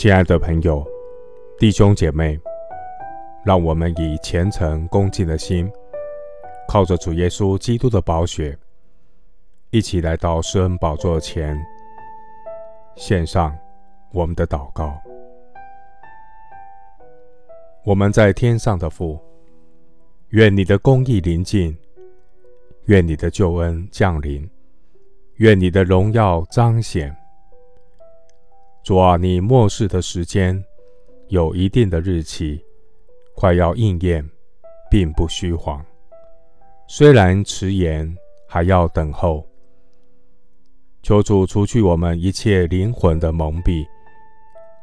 亲爱的朋友、弟兄姐妹，让我们以虔诚恭敬的心，靠着主耶稣基督的宝血，一起来到施恩宝座前，献上我们的祷告。我们在天上的父，愿你的公义临近，愿你的救恩降临，愿你的荣耀彰显。主啊，你末世的时间有一定的日期，快要应验，并不虚谎。虽然迟延，还要等候。求主除去我们一切灵魂的蒙蔽，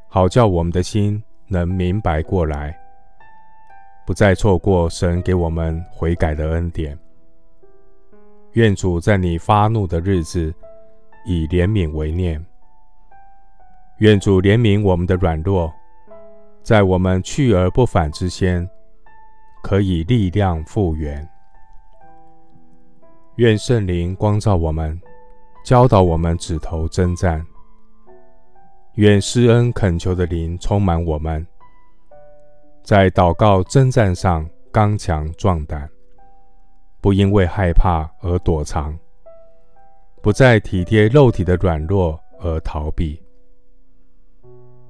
好叫我们的心能明白过来。不再错过神给我们悔改的恩典。愿主在你发怒的日子，以怜悯为念。愿主怜悯我们的软弱，在我们去而不返之先，可以力量复原。愿圣灵光照我们，教导我们指头征战。愿施恩恳求的灵充满我们。在祷告征战上刚强壮胆，不因为害怕而躲藏，不再体贴肉体的软弱而逃避。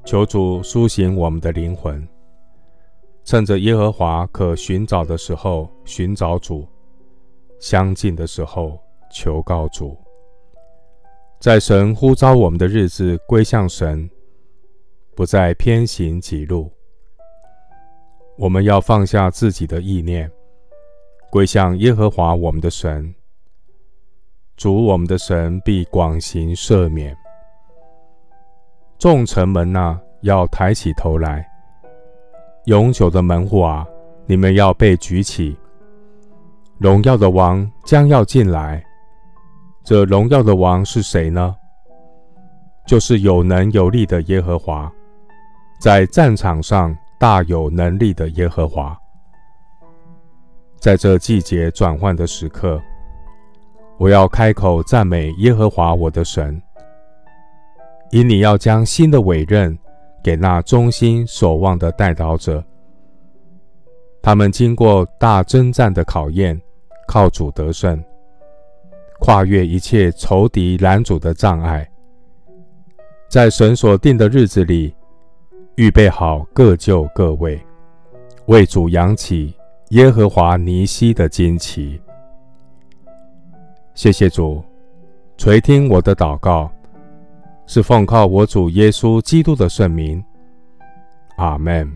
求主苏醒我们的灵魂，趁着耶和华可寻找的时候寻找主，相近的时候求告主，在神呼召我们的日子归向神，不再偏行己路。我们要放下自己的意念，归向耶和华我们的神。主我们的神必广行赦免。众城门呐，要抬起头来；永久的门户啊，你们要被举起。荣耀的王将要进来。这荣耀的王是谁呢？就是有能有力的耶和华，在战场上。大有能力的耶和华，在这季节转换的时刻，我要开口赞美耶和华我的神，因你要将新的委任给那忠心守望的代祷者。他们经过大征战的考验，靠主得胜，跨越一切仇敌拦阻的障碍，在神所定的日子里。预备好各就各位，为主扬起耶和华尼西的旌旗。谢谢主垂听我的祷告，是奉靠我主耶稣基督的圣名。阿门。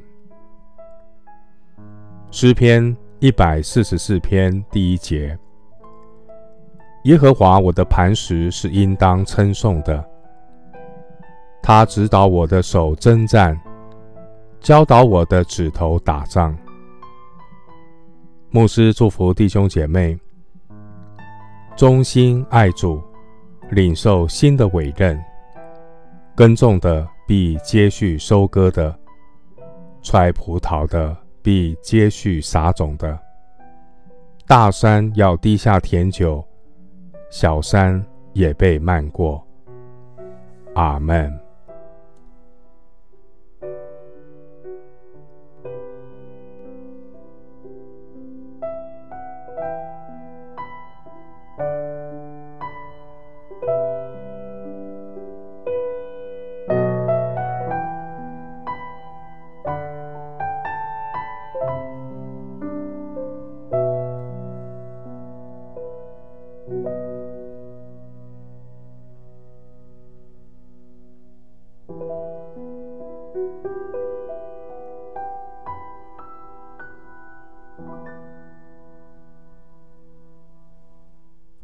诗篇一百四十四篇第一节：耶和华我的磐石是应当称颂的，他指导我的手征战。教导我的指头打仗。牧师祝福弟兄姐妹，忠心爱主，领受新的委任。耕种的必接续收割的，揣葡萄的必接续撒种的。大山要滴下甜酒，小山也被漫过。阿门。thank you